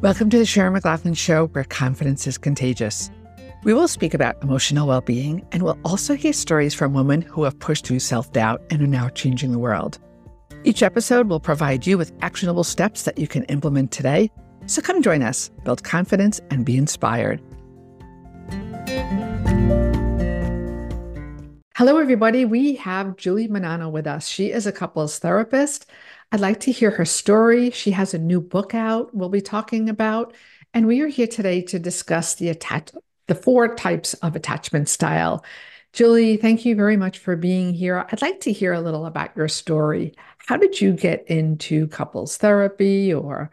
Welcome to the Sharon McLaughlin Show, where confidence is contagious. We will speak about emotional well being and we'll also hear stories from women who have pushed through self doubt and are now changing the world. Each episode will provide you with actionable steps that you can implement today. So come join us, build confidence, and be inspired. Hello, everybody. We have Julie Menanno with us. She is a couples therapist. I'd like to hear her story. She has a new book out we'll be talking about. And we are here today to discuss the attach the four types of attachment style. Julie, thank you very much for being here. I'd like to hear a little about your story. How did you get into couples therapy or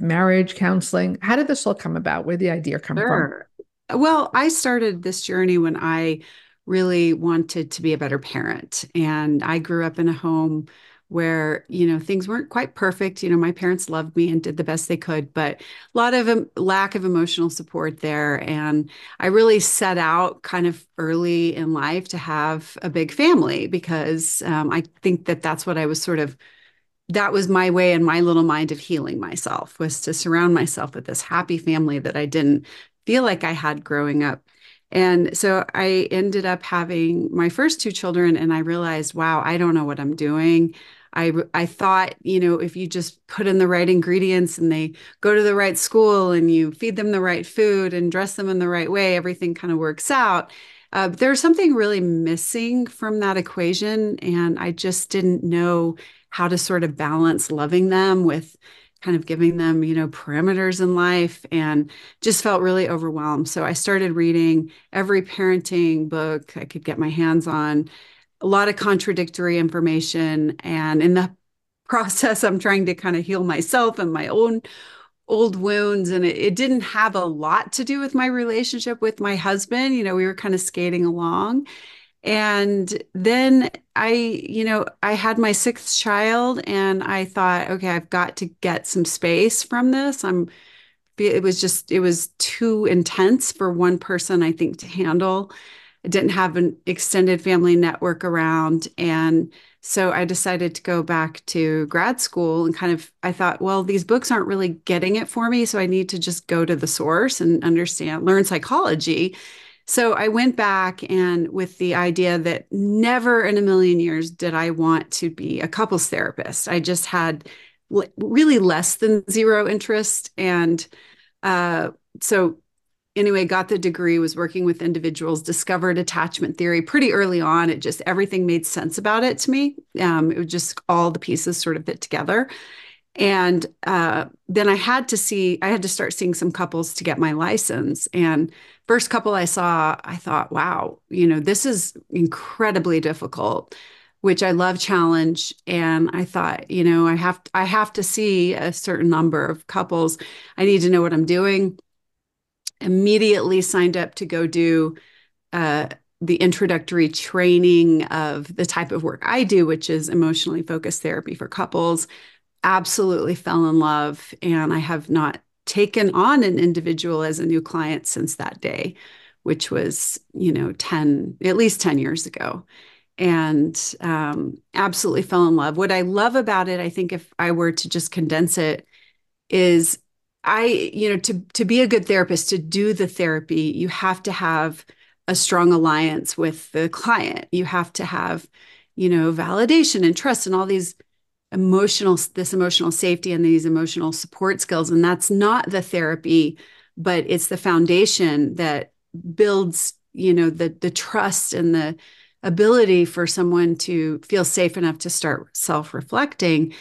marriage counseling? How did this all come about? Where did the idea come sure. from? Well, I started this journey when I really wanted to be a better parent. And I grew up in a home where you know things weren't quite perfect. You know my parents loved me and did the best they could but a lot of um, lack of emotional support there. And i really set out kind of early in life to have a big family because um, i think that that's what i was sort of that was my way in my little mind of healing myself was to surround myself with this happy family that i didn't feel like i had growing up. And so I ended up having my first two children, and I realized, wow, I don't know what I'm doing. I I thought, you know, if you just put in the right ingredients and they go to the right school and you feed them the right food and dress them in the right way, everything kind of works out. Uh, there's something really missing from that equation, and I just didn't know how to sort of balance loving them with kind of giving them, you know, parameters in life and just felt really overwhelmed. So I started reading every parenting book I could get my hands on a lot of contradictory information. And in the process, I'm trying to kind of heal myself and my own old wounds. And it, it didn't have a lot to do with my relationship with my husband. You know, we were kind of skating along. And then I, you know, I had my sixth child and I thought, okay, I've got to get some space from this. I'm, it was just, it was too intense for one person, I think, to handle. I didn't have an extended family network around. And so I decided to go back to grad school and kind of, I thought, well, these books aren't really getting it for me. So I need to just go to the source and understand, learn psychology. So I went back and with the idea that never in a million years did I want to be a couples therapist. I just had really less than zero interest. And uh, so anyway got the degree was working with individuals discovered attachment theory pretty early on. It just everything made sense about it to me. Um, it was just all the pieces sort of fit together. And uh, then i had to see i had to start seeing some couples to get my license. And first couple i saw i thought wow you know this is incredibly difficult which i love challenge. And i thought you know i have i have to see a certain number of couples. I need to know what i'm doing immediately signed up to go do uh, the introductory training of the type of work I do, which is emotionally focused therapy for couples. Absolutely fell in love. And I have not taken on an individual as a new client since that day, which was, you know, 10, at least 10 years ago. And um, absolutely fell in love. What I love about it, I think if I were to just condense it, is I, you know, to to be a good therapist, to do the therapy, you have to have a strong alliance with the client. You have to have, you know, validation and trust and all these emotional this emotional safety and these emotional support skills and that's not the therapy but it's the foundation that builds you know the the trust and the ability for someone to feel safe enough to start self-reflecting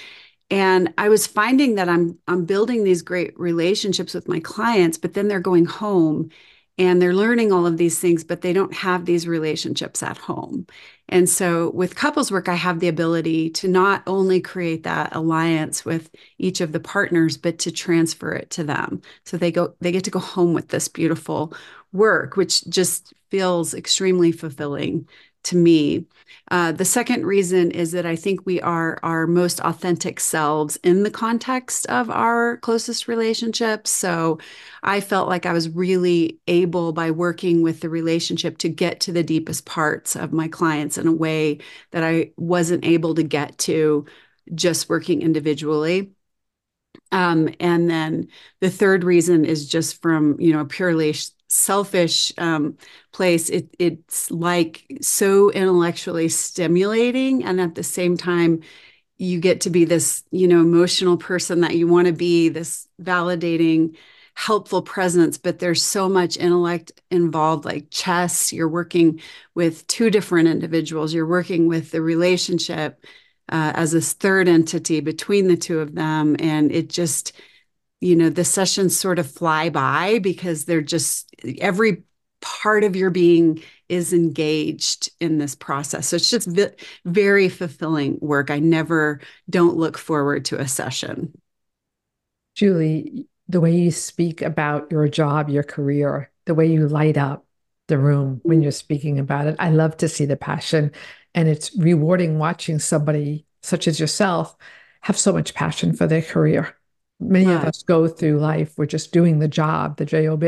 and i was finding that i'm i'm building these great relationships with my clients but then they're going home and they're learning all of these things but they don't have these relationships at home. And so with couples work i have the ability to not only create that alliance with each of the partners but to transfer it to them. So they go they get to go home with this beautiful work which just feels extremely fulfilling to me. Uh, the second reason is that I think we are our most authentic selves in the context of our closest relationships. So I felt like I was really able by working with the relationship to get to the deepest parts of my clients in a way that I wasn't able to get to just working individually. Um, and then the third reason is just from, you know, purely selfish um, place. It, it's like so intellectually stimulating. And at the same time, you get to be this, you know, emotional person that you want to be, this validating, helpful presence. But there's so much intellect involved, like chess. You're working with two different individuals, you're working with the relationship uh, as this third entity between the two of them. And it just, you know, the sessions sort of fly by because they're just every part of your being is engaged in this process. So it's just v- very fulfilling work. I never don't look forward to a session. Julie, the way you speak about your job, your career, the way you light up the room when you're speaking about it, I love to see the passion and it's rewarding watching somebody such as yourself have so much passion for their career. Many right. of us go through life, we're just doing the job, the job,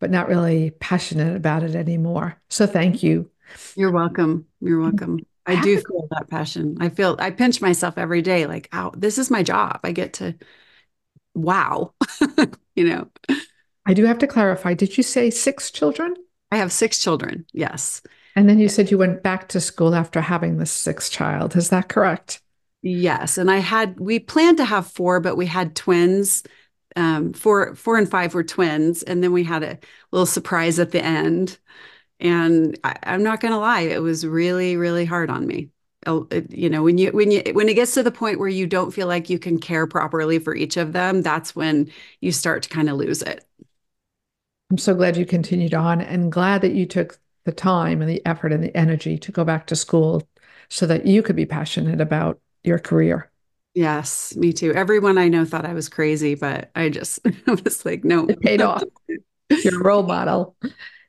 but not really passionate about it anymore. So thank you. You're welcome. You're mm-hmm. welcome. I do feel that passion. I feel I pinch myself every day, like, oh, this is my job. I get to, wow, you know. I do have to clarify. Did you say six children? I have six children. Yes. And then you said you went back to school after having the sixth child. Is that correct? Yes. And I had, we planned to have four, but we had twins. Um, four, four and five were twins. And then we had a little surprise at the end. And I, am not going to lie, it was really, really hard on me. You know, when you, when you, when it gets to the point where you don't feel like you can care properly for each of them, that's when you start to kind of lose it. I'm so glad you continued on and glad that you took the time and the effort and the energy to go back to school so that you could be passionate about your career. Yes, me too. Everyone I know thought I was crazy, but I just I was like, no, it paid off. You're a role model.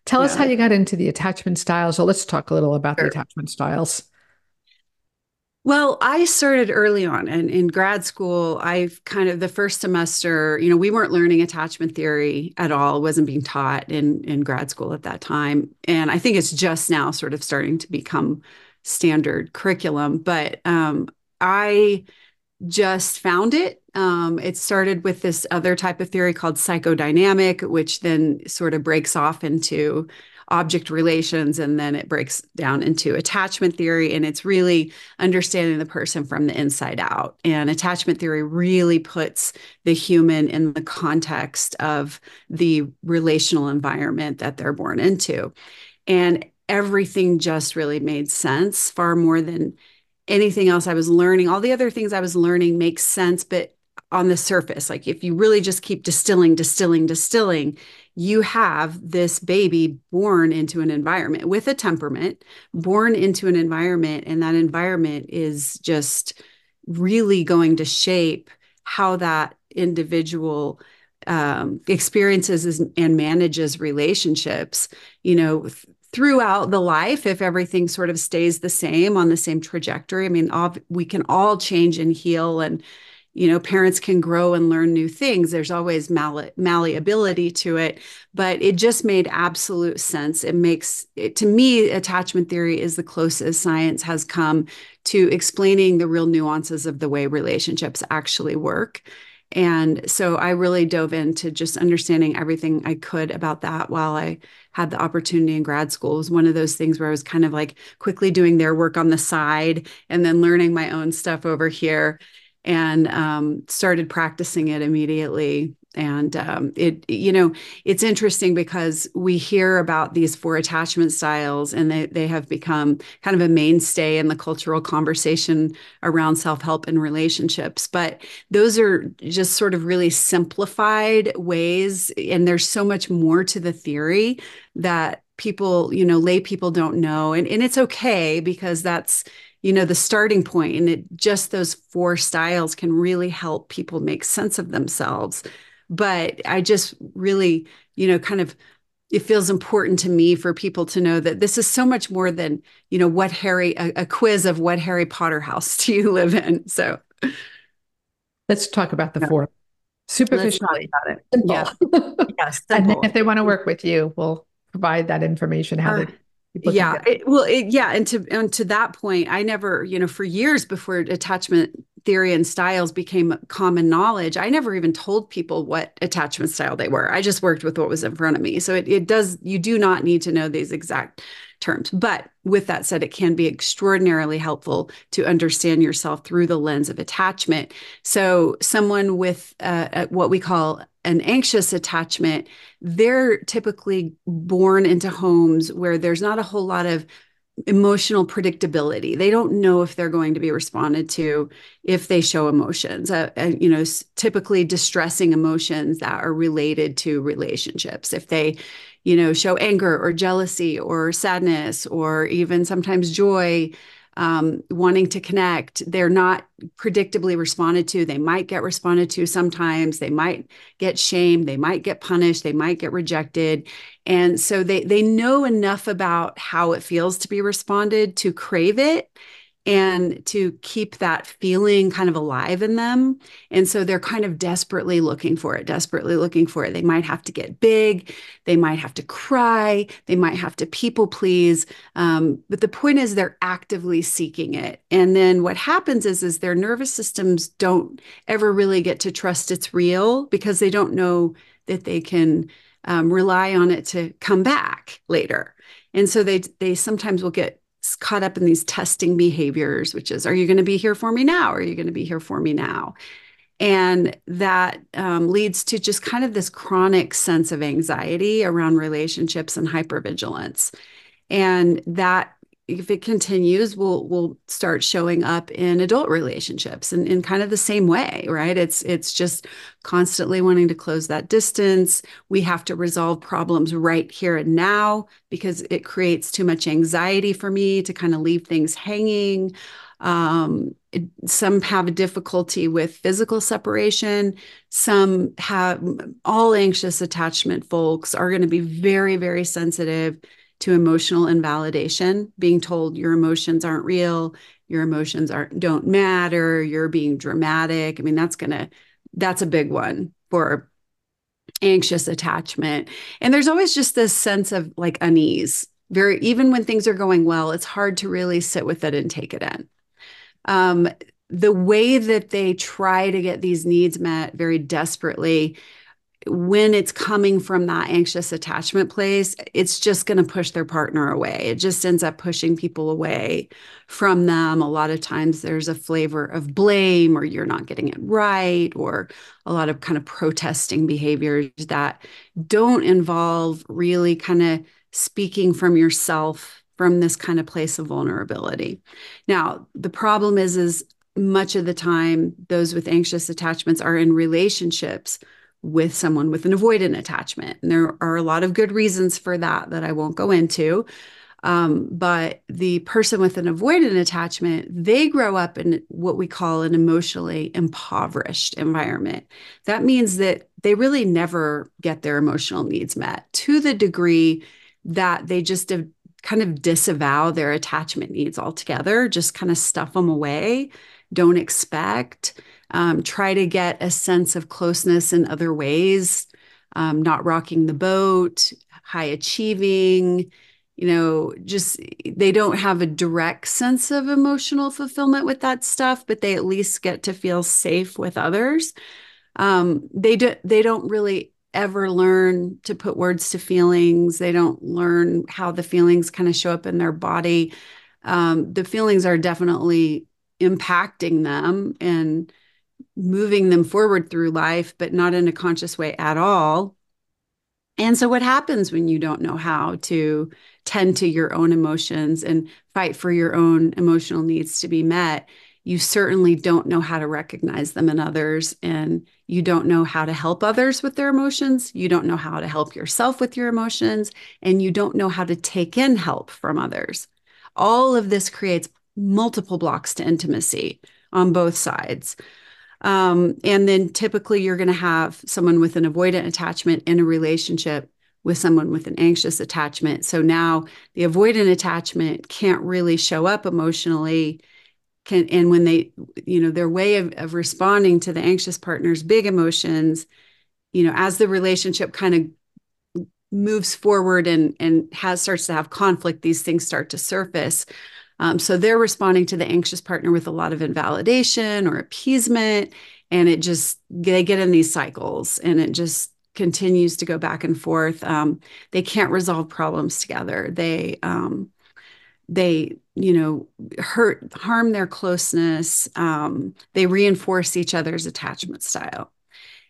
Tell yeah. us how you got into the attachment styles. So let's talk a little about sure. the attachment styles. Well, I started early on and in grad school, I've kind of the first semester, you know, we weren't learning attachment theory at all, wasn't being taught in in grad school at that time. And I think it's just now sort of starting to become standard curriculum, but um, I just found it. Um, it started with this other type of theory called psychodynamic, which then sort of breaks off into object relations and then it breaks down into attachment theory and it's really understanding the person from the inside out and attachment theory really puts the human in the context of the relational environment that they're born into and everything just really made sense far more than anything else i was learning. All the other things i was learning makes sense but on the surface like if you really just keep distilling distilling distilling you have this baby born into an environment with a temperament, born into an environment, and that environment is just really going to shape how that individual um, experiences and manages relationships, you know, throughout the life if everything sort of stays the same on the same trajectory. I mean, all, we can all change and heal and you know parents can grow and learn new things there's always malli- malleability to it but it just made absolute sense it makes it, to me attachment theory is the closest science has come to explaining the real nuances of the way relationships actually work and so i really dove into just understanding everything i could about that while i had the opportunity in grad school it was one of those things where i was kind of like quickly doing their work on the side and then learning my own stuff over here and um, started practicing it immediately. And um, it, you know, it's interesting because we hear about these four attachment styles, and they they have become kind of a mainstay in the cultural conversation around self help and relationships. But those are just sort of really simplified ways, and there's so much more to the theory that people, you know, lay people don't know, and and it's okay because that's you know the starting point and it just those four styles can really help people make sense of themselves but i just really you know kind of it feels important to me for people to know that this is so much more than you know what harry a, a quiz of what harry potter house do you live in? So. Let's talk about the yeah. four. Superficially about it. simple. yeah. Yes and then if they want to work with you we'll provide that information how uh, they yeah it, well it, yeah and to and to that point i never you know for years before attachment theory and styles became common knowledge, I never even told people what attachment style they were. I just worked with what was in front of me. So it, it does, you do not need to know these exact terms. But with that said, it can be extraordinarily helpful to understand yourself through the lens of attachment. So, someone with uh, what we call an anxious attachment, they're typically born into homes where there's not a whole lot of emotional predictability. They don't know if they're going to be responded to if they show emotions, uh, uh, you know, typically distressing emotions that are related to relationships. If they, you know, show anger or jealousy or sadness or even sometimes joy, um, wanting to connect. They're not predictably responded to. They might get responded to sometimes. They might get shamed. They might get punished. They might get rejected. And so they they know enough about how it feels to be responded to crave it and to keep that feeling kind of alive in them. And so they're kind of desperately looking for it, desperately looking for it. They might have to get big, they might have to cry, they might have to people please. Um, but the point is, they're actively seeking it. And then what happens is, is their nervous systems don't ever really get to trust it's real because they don't know that they can um, rely on it to come back later. And so they they sometimes will get caught up in these testing behaviors, which is, are you going to be here for me now? Are you going to be here for me now? And that um, leads to just kind of this chronic sense of anxiety around relationships and hypervigilance. And that if it continues, will will start showing up in adult relationships and in kind of the same way, right? It's it's just constantly wanting to close that distance. We have to resolve problems right here and now because it creates too much anxiety for me to kind of leave things hanging. Um, it, some have a difficulty with physical separation. Some have all anxious attachment folks are going to be very, very sensitive to emotional invalidation, being told your emotions aren't real, your emotions aren't don't matter, you're being dramatic. I mean, that's gonna that's a big one for anxious attachment. And there's always just this sense of like unease. Very even when things are going well, it's hard to really sit with it and take it in. Um, the way that they try to get these needs met very desperately when it's coming from that anxious attachment place, it's just going to push their partner away. It just ends up pushing people away from them. A lot of times there's a flavor of blame or you're not getting it right, or a lot of kind of protesting behaviors that don't involve really kind of speaking from yourself from this kind of place of vulnerability. Now, the problem is is much of the time those with anxious attachments are in relationships with someone with an avoidant attachment. And there are a lot of good reasons for that that I won't go into. Um, but the person with an avoidant attachment, they grow up in what we call an emotionally impoverished environment. That means that they really never get their emotional needs met to the degree that they just kind of disavow their attachment needs altogether, just kind of stuff them away, don't expect um, try to get a sense of closeness in other ways, um, not rocking the boat, high achieving, you know, just they don't have a direct sense of emotional fulfillment with that stuff, but they at least get to feel safe with others. Um, they do, they don't really ever learn to put words to feelings. They don't learn how the feelings kind of show up in their body. Um, the feelings are definitely impacting them and moving them forward through life, but not in a conscious way at all. And so, what happens when you don't know how to tend to your own emotions and fight for your own emotional needs to be met? You certainly don't know how to recognize them in others, and you don't know how to help others with their emotions. You don't know how to help yourself with your emotions, and you don't know how to take in help from others. All of this creates multiple blocks to intimacy on both sides. Um, and then typically you're going to have someone with an avoidant attachment in a relationship with someone with an anxious attachment. So now the avoidant attachment can't really show up emotionally. Can and when they, you know, their way of, of responding to the anxious partner's big emotions, you know, as the relationship kind of moves forward and and has starts to have conflict, these things start to surface. Um, so they're responding to the anxious partner with a lot of invalidation or appeasement. And it just, they get in these cycles and it just continues to go back and forth. Um, they can't resolve problems together. They, um, they, you know, hurt, harm their closeness. Um, they reinforce each other's attachment style.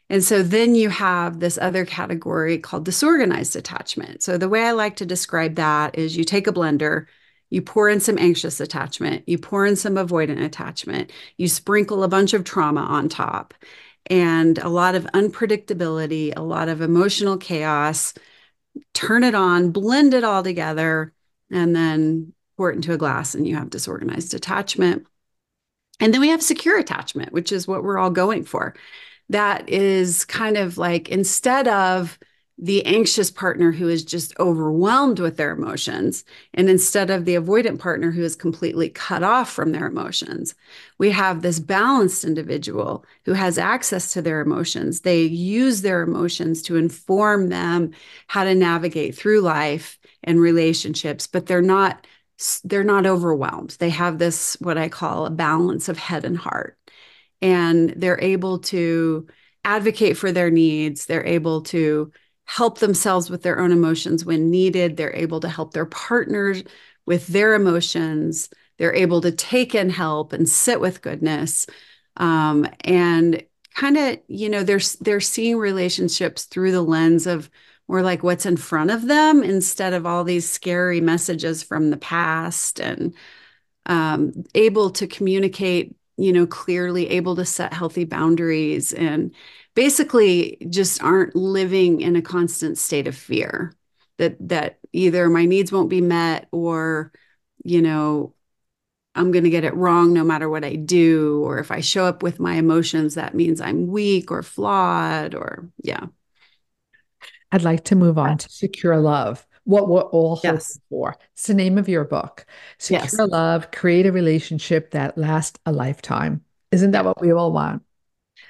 And so then you have this other category called disorganized attachment. So the way I like to describe that is you take a blender, you pour in some anxious attachment, you pour in some avoidant attachment, you sprinkle a bunch of trauma on top, and a lot of unpredictability, a lot of emotional chaos. Turn it on, blend it all together, and then pour it into a glass, and you have disorganized attachment. And then we have secure attachment, which is what we're all going for. That is kind of like instead of the anxious partner who is just overwhelmed with their emotions, and instead of the avoidant partner who is completely cut off from their emotions, we have this balanced individual who has access to their emotions. They use their emotions to inform them how to navigate through life and relationships, but they're not they're not overwhelmed. They have this what I call a balance of head and heart. And they're able to advocate for their needs. They're able to help themselves with their own emotions when needed. They're able to help their partners with their emotions. They're able to take in help and sit with goodness. Um, and kind of, you know, they're they're seeing relationships through the lens of more like what's in front of them instead of all these scary messages from the past and um, able to communicate you know clearly able to set healthy boundaries and basically just aren't living in a constant state of fear that that either my needs won't be met or you know I'm going to get it wrong no matter what I do or if I show up with my emotions that means I'm weak or flawed or yeah. I'd like to move on to secure love what we're all hoping yes. for. It's the name of your book. Secure yes. love, create a relationship that lasts a lifetime. Isn't that what we all want?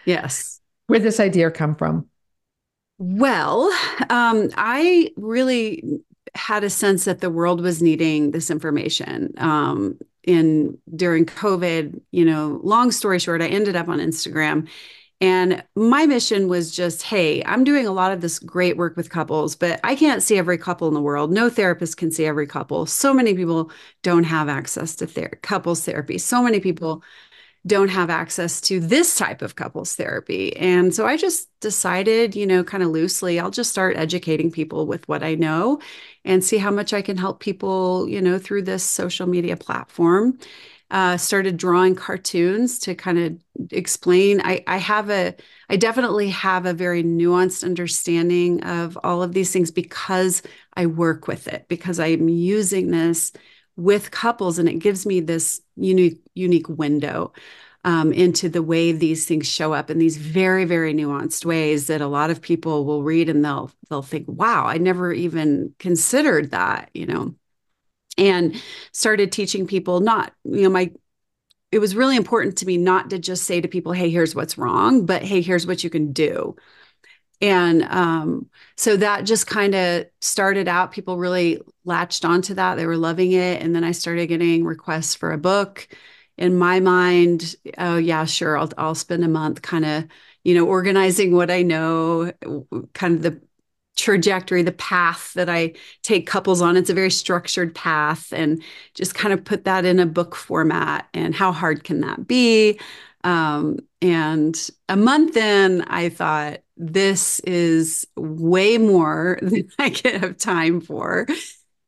Yes. Where'd this idea come from? Well, um, I really had a sense that the world was needing this information. Um, in during COVID, you know, long story short, I ended up on Instagram and my mission was just, hey, I'm doing a lot of this great work with couples, but I can't see every couple in the world. No therapist can see every couple. So many people don't have access to ther- couples therapy. So many people don't have access to this type of couples therapy. And so I just decided, you know, kind of loosely, I'll just start educating people with what I know and see how much I can help people, you know, through this social media platform uh, started drawing cartoons to kind of explain. I, I have a, I definitely have a very nuanced understanding of all of these things because I work with it, because I'm using this with couples and it gives me this unique, unique window um, into the way these things show up in these very, very nuanced ways that a lot of people will read and they'll they'll think, "Wow, I never even considered that," you know and started teaching people not you know my it was really important to me not to just say to people hey here's what's wrong but hey here's what you can do. And um, so that just kind of started out people really latched onto that they were loving it and then i started getting requests for a book. In my mind oh yeah sure i'll, I'll spend a month kind of you know organizing what i know kind of the trajectory, the path that I take couples on. It's a very structured path and just kind of put that in a book format. And how hard can that be? Um, and a month in, I thought, this is way more than I can have time for.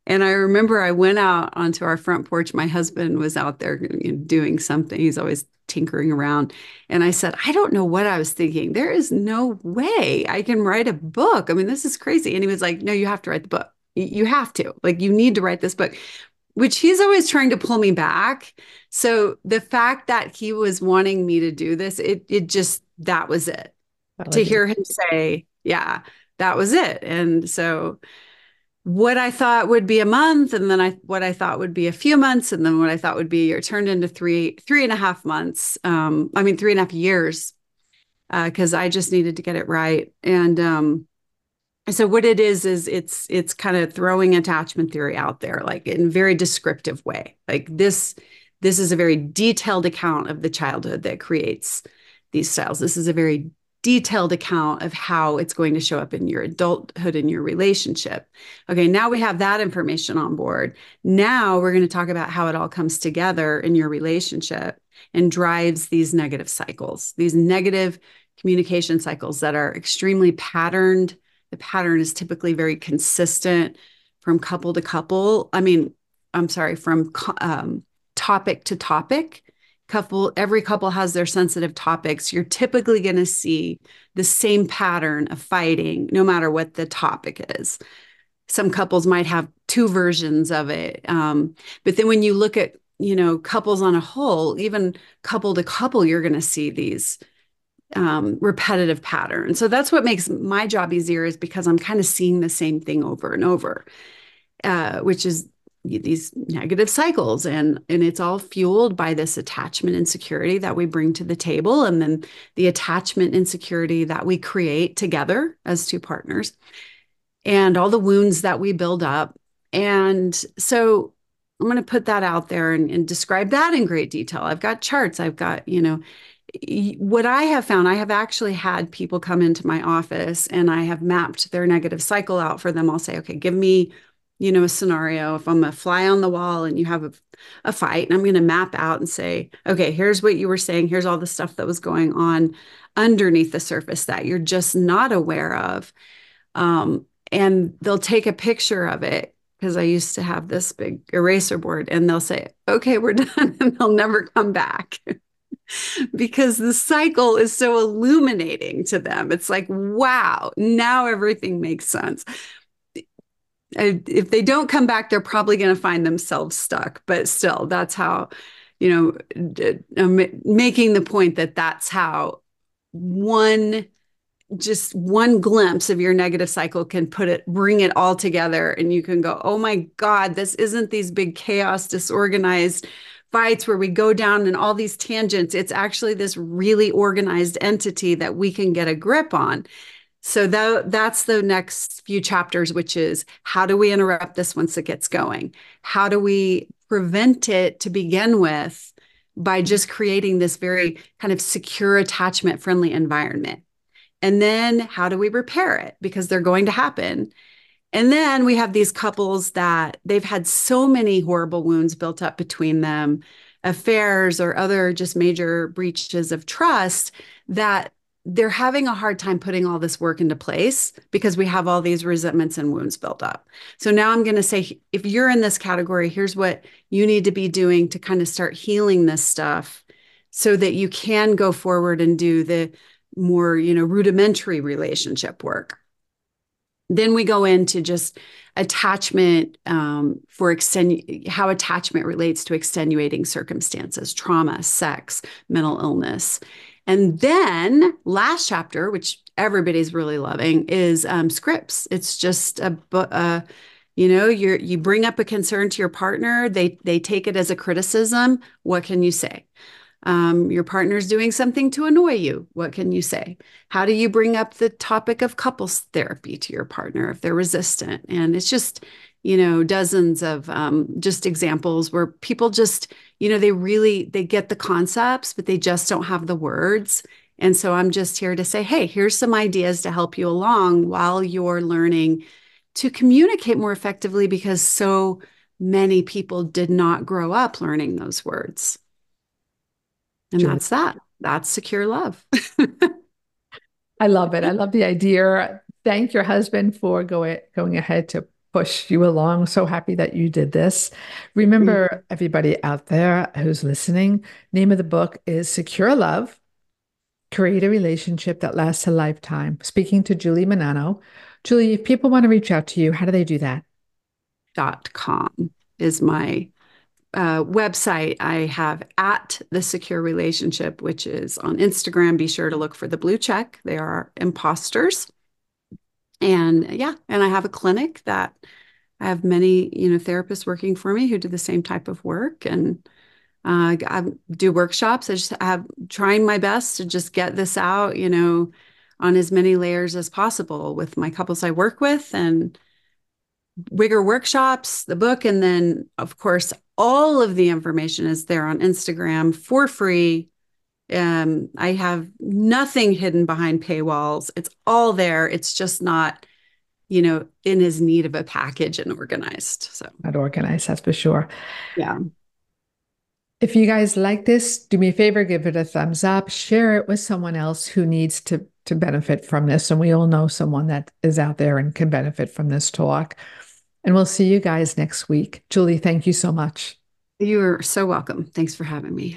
And I remember I went out onto our front porch. My husband was out there you know, doing something. He's always tinkering around. And I said, I don't know what I was thinking. There is no way I can write a book. I mean, this is crazy. And he was like, No, you have to write the book. You have to. Like, you need to write this book, which he's always trying to pull me back. So the fact that he was wanting me to do this, it, it just, that was it. Like to hear it. him say, Yeah, that was it. And so, what I thought would be a month, and then I what I thought would be a few months, and then what I thought would be a year turned into three three and a half months. Um, I mean three and a half years, Uh, because uh, I just needed to get it right. And um, so what it is is it's it's kind of throwing attachment theory out there like in a very descriptive way like this this is a very detailed account of the childhood that creates these styles this is a very detailed account of how it's going to show up in your adulthood and your relationship okay now we have that information on board now we're going to talk about how it all comes together in your relationship and drives these negative cycles these negative communication cycles that are extremely patterned the pattern is typically very consistent from couple to couple. I mean, I'm sorry, from um, topic to topic. Couple, every couple has their sensitive topics. You're typically going to see the same pattern of fighting, no matter what the topic is. Some couples might have two versions of it, um, but then when you look at you know couples on a whole, even couple to couple, you're going to see these um, repetitive patterns So that's what makes my job easier is because I'm kind of seeing the same thing over and over, uh, which is these negative cycles and and it's all fueled by this attachment insecurity that we bring to the table and then the attachment insecurity that we create together as two partners and all the wounds that we build up and so i'm going to put that out there and, and describe that in great detail i've got charts i've got you know what I have found, I have actually had people come into my office and I have mapped their negative cycle out for them. I'll say, okay, give me, you know, a scenario. If I'm a fly on the wall and you have a, a fight, and I'm going to map out and say, okay, here's what you were saying. Here's all the stuff that was going on underneath the surface that you're just not aware of. Um, and they'll take a picture of it because I used to have this big eraser board and they'll say, okay, we're done. And they'll never come back. because the cycle is so illuminating to them. It's like, wow, now everything makes sense. Uh, if they don't come back, they're probably going to find themselves stuck. But still, that's how, you know, uh, making the point that that's how one just one glimpse of your negative cycle can put it bring it all together and you can go oh my god this isn't these big chaos disorganized fights where we go down in all these tangents. It's actually this really organized entity that we can get a grip on. So that, that's the next few chapters, which is how do we interrupt this once it gets going? How do we prevent it to begin with by just creating this very kind of secure, attachment friendly environment? And then how do we repair it? Because they're going to happen. And then we have these couples that they've had so many horrible wounds built up between them, affairs or other just major breaches of trust that they're having a hard time putting all this work into place because we have all these resentments and wounds built up. So now I'm going to say if you're in this category, here's what you need to be doing to kind of start healing this stuff so that you can go forward and do the more, you know, rudimentary relationship work then we go into just attachment um, for extenu- how attachment relates to extenuating circumstances trauma sex mental illness and then last chapter which everybody's really loving is um, scripts it's just a, a you know you you bring up a concern to your partner they they take it as a criticism what can you say um, your partner's doing something to annoy you. What can you say? How do you bring up the topic of couples therapy to your partner if they're resistant? And it's just, you know, dozens of um, just examples where people just, you know, they really they get the concepts, but they just don't have the words. And so I'm just here to say, hey, here's some ideas to help you along while you're learning to communicate more effectively because so many people did not grow up learning those words. And True. that's that. That's secure love. I love it. I love the idea. Thank your husband for going going ahead to push you along. So happy that you did this. Remember, mm-hmm. everybody out there who's listening, name of the book is Secure Love. Create a relationship that lasts a lifetime. Speaking to Julie Menanno. Julie, if people want to reach out to you, how do they do that? Dot com is my uh, website, I have at the secure relationship, which is on Instagram. Be sure to look for the blue check. They are imposters. And yeah, and I have a clinic that I have many, you know, therapists working for me who do the same type of work. And uh, I do workshops. I just have trying my best to just get this out, you know, on as many layers as possible with my couples I work with and Wigger workshops, the book, and then, of course, all of the information is there on Instagram for free. Um, I have nothing hidden behind paywalls. It's all there. It's just not, you know, in as need of a package and organized. So not organized, that's for sure. Yeah. If you guys like this, do me a favor, give it a thumbs up, share it with someone else who needs to to benefit from this. And we all know someone that is out there and can benefit from this talk. And we'll see you guys next week. Julie, thank you so much. You're so welcome. Thanks for having me.